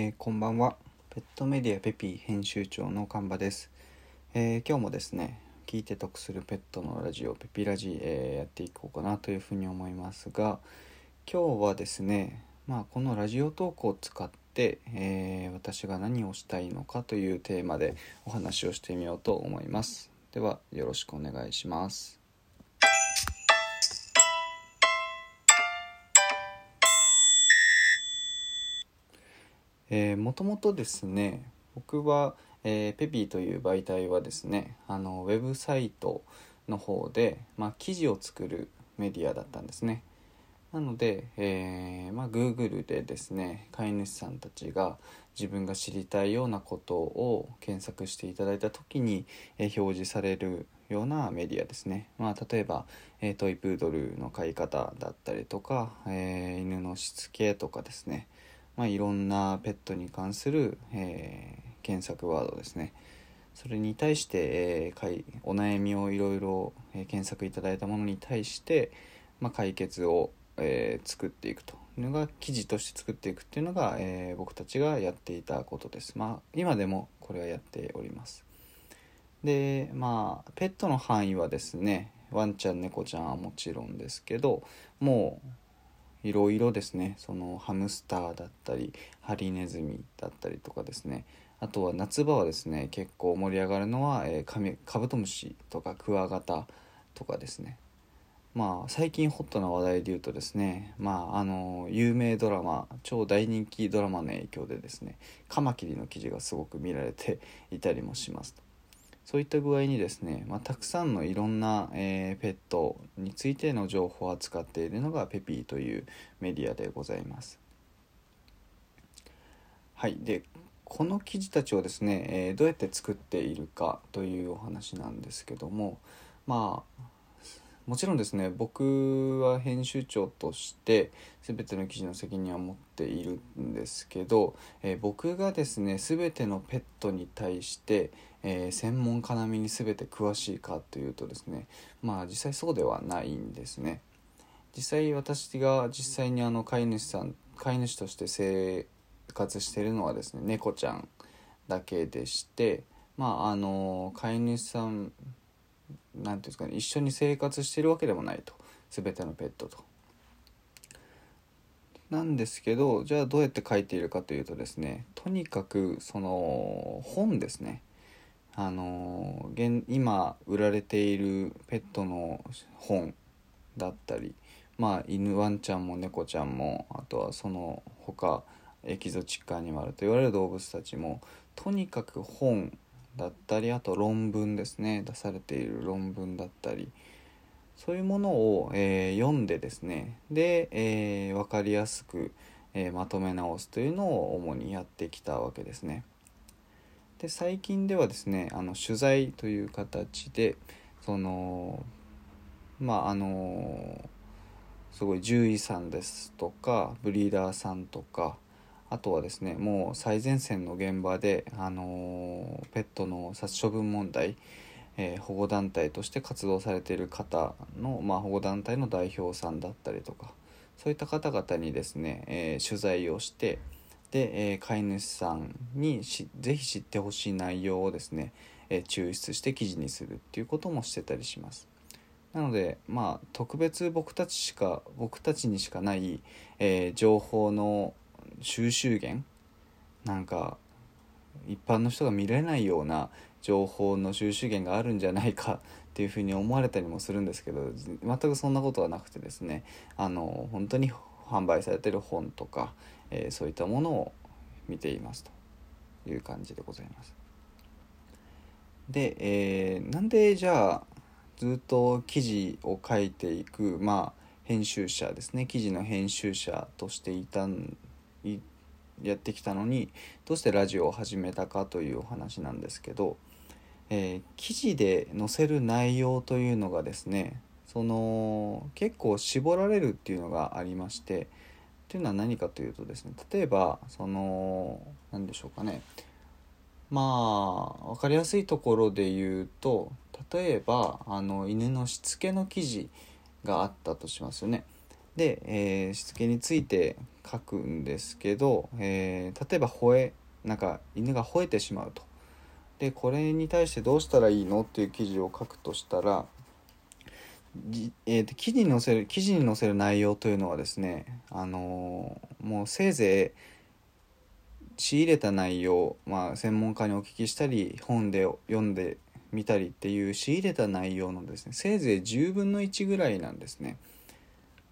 えー、こんばんは。ペットメディアペピー編集長のカンバです、えー、今日もですね聞いて得するペットのラジオペピラジ、えー、やっていこうかなというふうに思いますが今日はですねまあこのラジオトークを使って、え私が何をしたいのかというテーマでお話をしてみようと思います。ではよろしくお願いします。えー、もともとですね僕は、えー、ペピーという媒体はですねあのウェブサイトの方で、まあ、記事を作るメディアだったんですね。なので、えーまあ、Google でですね飼い主さんたちが自分が知りたいようなことを検索していただいた時に、えー、表示されるようなメディアですね、まあ、例えば、えー、トイプードルの飼い方だったりとか、えー、犬のしつけとかですね。まあ、いろんなペットに関する、えー、検索ワードですね。それに対して、えー、お悩みをいろいろ検索いただいたものに対して、まあ、解決を、えー、作っていくというのが記事として作っていくっていうのが、えー、僕たちがやっていたことです。まあ今でもこれはやっております。でまあペットの範囲はですねワンちゃん猫ちゃんはもちろんですけどもういろいろですね。そのハムスターだったりハリネズミだったりとかですね。あとは夏場はですね結構盛り上がるのは、えー、カブトムシとかクワガタとかですね。まあ最近ホットな話題で言うとですねまああの有名ドラマ超大人気ドラマの影響でですねカマキリの記事がすごく見られていたりもします。そういった具合にですね、まあ、たくさんのいろんな、えー、ペットについての情報を扱っているのがペピーというメディアでございます。はい、でこの記事たちをですね、えー、どうやって作っているかというお話なんですけどもまあもちろんですね僕は編集長として全ての記事の責任は持っているんですけど、えー、僕がですね全てのペットに対してえー、専門家並みに全て詳しいかというとですねまあ実際そうではないんですね。実際私が実際にあの飼い主さん飼い主として生活してるのはですね猫ちゃんだけでしてまああの飼い主さん何ていうんですかね一緒に生活してるわけでもないと全てのペットと。なんですけどじゃあどうやって書いているかというとですねとにかくその本ですねあの現今売られているペットの本だったりまあ犬ワンちゃんも猫ちゃんもあとはその他エキゾチックアニマルと言われる動物たちもとにかく本だったりあと論文ですね。出されている論文だったり。そういうものを、えー、読んでですね。で、えー、分かりやすく、えー、まとめ直すというのを主にやってきたわけですね。で最近ではですねあの取材という形でそのまああのすごい獣医さんですとかブリーダーさんとかあとはですねもう最前線の現場で、あのペットの殺処分問題、えー、保護団体として活動されている方の、まあ、保護団体の代表さんだったりとかそういった方々にですね、えー、取材をしてで、えー、飼い主さんにしぜひ知ってほしい内容をですね、え、抽出して記事にするっていうこともしてたりします。なのでまあ特別僕たちしか僕たちにしかない、え、情報の収集源なんか一般の人が見れないような情報の収集源があるんじゃないかっていうふうに思われたりもするんですけど全くそんなことはなくてですねあの本当に販売されてる本とか、えー、そういったものを見ていますという感じでございます。で、えー、なんでじゃあずっと記事を書いていく、まあ、編集者ですね記事の編集者としていたんやってきたのにどうしてラジオを始めたかというお話なんですけど、えー、記事で載せる内容というのがですねその結構絞られるっていうのがありましてっていうのは何かというとですね例えばその何でしょうかねまあ分かりやすいところで言うと例えばあの犬のしつけの記事があったとしますよね。で、えー、しつけについて書くんですけど、えー、例えば吠えなんか犬が吠えてしまうとでこれに対してどうしたらいいのっていう記事を書くとしたらえーと、記事に載せる記事に載せる内容というのはですね、あのー、もうせいぜい仕入れた内容、まあ、専門家にお聞きしたり本で読んでみたりっていう仕入れた内容のですねせいぜい10分の1ぐらいなんですね。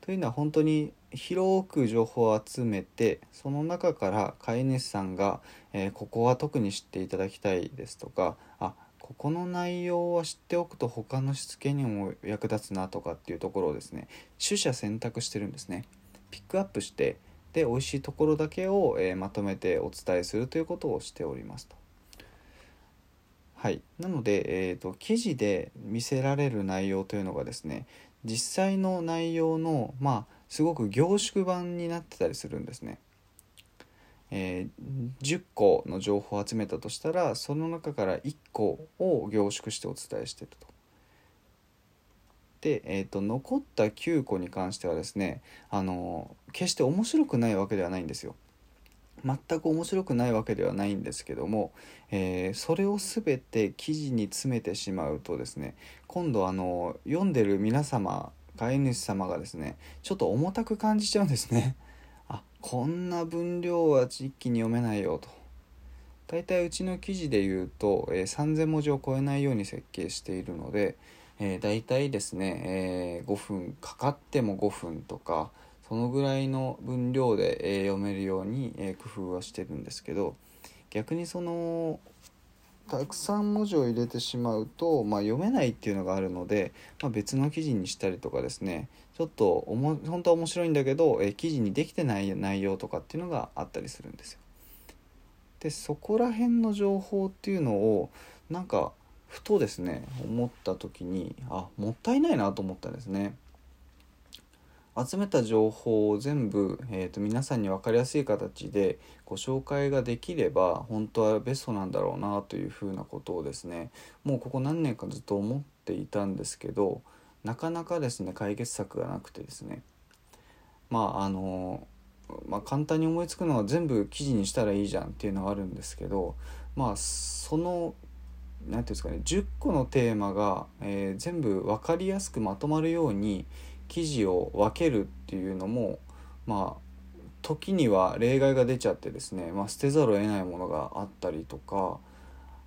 というのは本当に広く情報を集めてその中から飼い主さんが、えー、ここは特に知っていただきたいですとかあここの内容は知っておくと他のしつけにも役立つなとかっていうところをですね取捨選択してるんですね。ピックアップしてで美味しいところだけを、えー、まとめてお伝えするということをしておりますと。はい。なので、えーと、と記事で見せられる内容というのがですね実際の内容のまあすごく凝縮版になってたりするんですねえー、10個の情報を集めたとしたらその中から1個を凝縮してお伝えしてると。で、えーと、残った9個に関してはですねあの決して面白くないわけではないんですよ。全く面白くないわけではないんですけども、えー、それを全て記事に詰めてしまうとですね今度あの読んでる皆様飼い主様がですねちょっと重たく感じちゃうんですね。あこんな分量は一気に読めないよと大体うちの記事で言うと、えー、3000文字を超えないように設計しているので、えー、大体ですね、えー、5分かかっても5分とかそのぐらいの分量で、え、読めるように、え、工夫はしてるんですけど逆にそのたくさん文字を入れてしまうと、まあ、読めないっていうのがあるので、まあ、別の記事にしたりとかですねちょっとおも本当は面白いんだけど、え記事にできてない内容とかっていうのがあったりするんですよ。でそこら辺の情報っていうのをなんかふとですね思った時にあもったいないなと思ったんですね。集めた情報を全部、えーと、皆さんに分かりやすい形でご紹介ができれば本当はベストなんだろうなというふうなことをですねもうここ何年かずっと思っていたんですけどなかなかですね解決策がなくてですね。まああのまあ、簡単に思いつくのは全部記事にしたらいいじゃんっていうのはあるんですけどまあその何て言うんですかね10個のテーマが、えー、全部分かりやすくまとまるように記事を分けるっていうのもまあ時には例外が出ちゃってですね、まあ、捨てざるを得ないものがあったりとか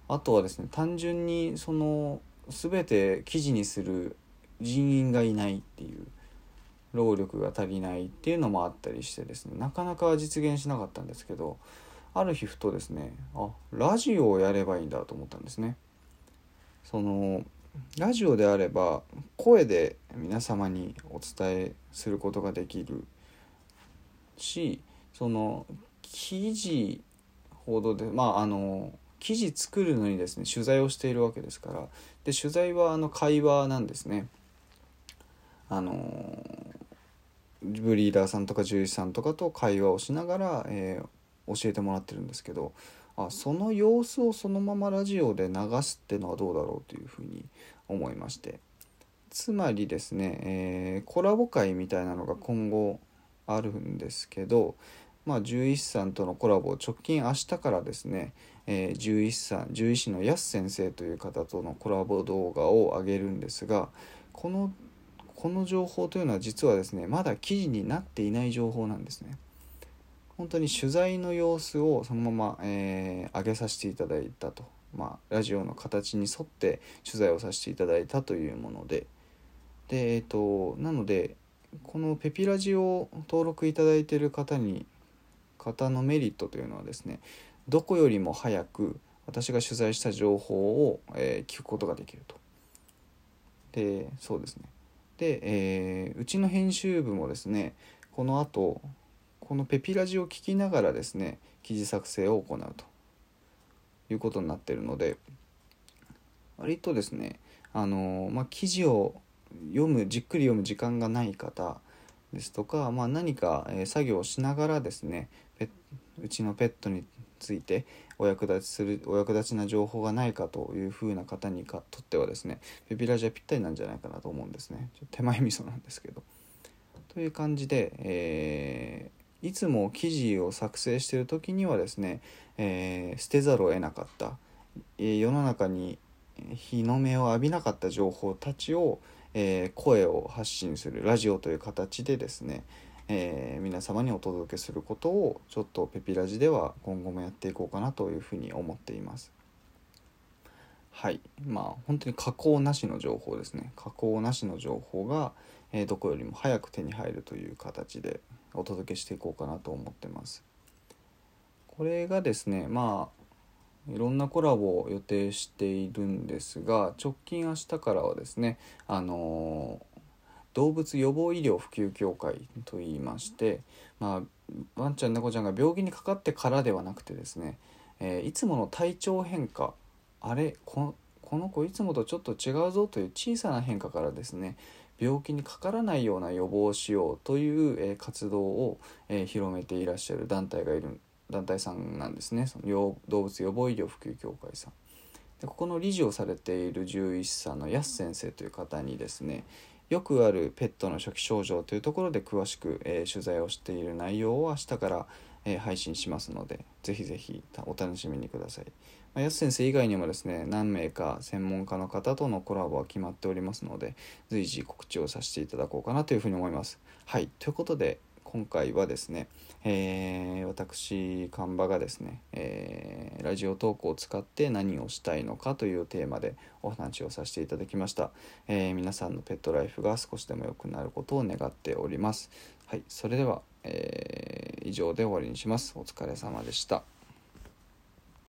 あとはですね単純にその全て記事にする人員がいないっていう労力が足りないっていうのもあったりしてですねなかなか実現しなかったんですけどある日ふとですねあラジオをやればいいんだと思ったんですね。そのラジオであれば声で皆様にお伝えすることができるしその記事報道でまああの記事作るのにですね取材をしているわけですからで取材はあの会話なんですね。あのブリーダーさんとか獣医師さんとかと会話をしながら、えー、教えてもらってるんですけどあその様子をそのままラジオで流すってのはどうだろうというふうに思いましてつまりですね、えー、コラボ会みたいなのが今後あるんですけど、まあ、獣医師さんとのコラボ直近明日からですね、えー、獣医師さん獣医師の安先生という方とのコラボ動画を上げるんですがこのこの情報というのは実はですねまだ記事になっていない情報なんですね。本当に取材の様子をそのまま、えー、上げさせていただいたと、まあ、ラジオの形に沿って取材をさせていただいたというものでで、えーと、なのでこのペピラジを登録いただいている方に方のメリットというのはですねどこよりも早く私が取材した情報を、えー、聞くことができると。でそうですねで、えー、うちの編集部もですねこのあとこのペピラジを聞きながらですね記事作成を行うということになってるので割とですねあの、まあ、記事を読むじっくり読む時間がない方ですとか、まあ、何か、え作業をしながらですねうちのペットについてお役立ちするお役立ちな情報がないかというふうな方にかとってはですねペピラジはぴったりなんじゃないかなと思うんですねちょっと手前味噌なんですけど。という感じで、えー、いつも記事を作成している時にはですね、えー、捨てざるを得なかった、え、世の中に日の目を浴びなかった情報たちを、え声を発信するラジオという形でですね、えー、皆様にお届けすることをちょっとペピラジでは今後もやっていこうかなというふうに思っています。はい。まあ本当に加工なしの情報ですね。加工なしの情報が、えー、どこよりも早く手に入るという形でお届けしていこうかなと思ってます。これがですねまあいろんなコラボを予定しているんですが直近明日からはですねあの動物予防医療普及協会といいまして、まあ、ワンちゃん猫ちゃんが病気にかかってからではなくてですね、えー、いつもの体調変化あれこの子いつもとちょっと違うぞという小さな変化からですね病気にかからないような予防をしようという、えー、活動を、えー、広めていらっしゃる団体がいる団体さんなんですねその動物予防医療普及協会さん。でここの理事をされている獣医師さんの安先生という方にですねよくあるペットの初期症状というところで詳しく、えー、取材をしている内容を明日から、えー、配信しますのでぜひぜひお楽しみにください。まあ、安先生以外にもですね何名か専門家の方とのコラボは決まっておりますので随時告知をさせていただこうかなというふうに思います。はいということで今回はですね、えー、私看板がですね、えー、ラジオトークを使って何をしたいのかというテーマでお話をさせていただきました、えー、皆さんのペットライフが少しでも良くなることを願っております。はいそれでは、え以上で終わりにします。お疲れ様でした。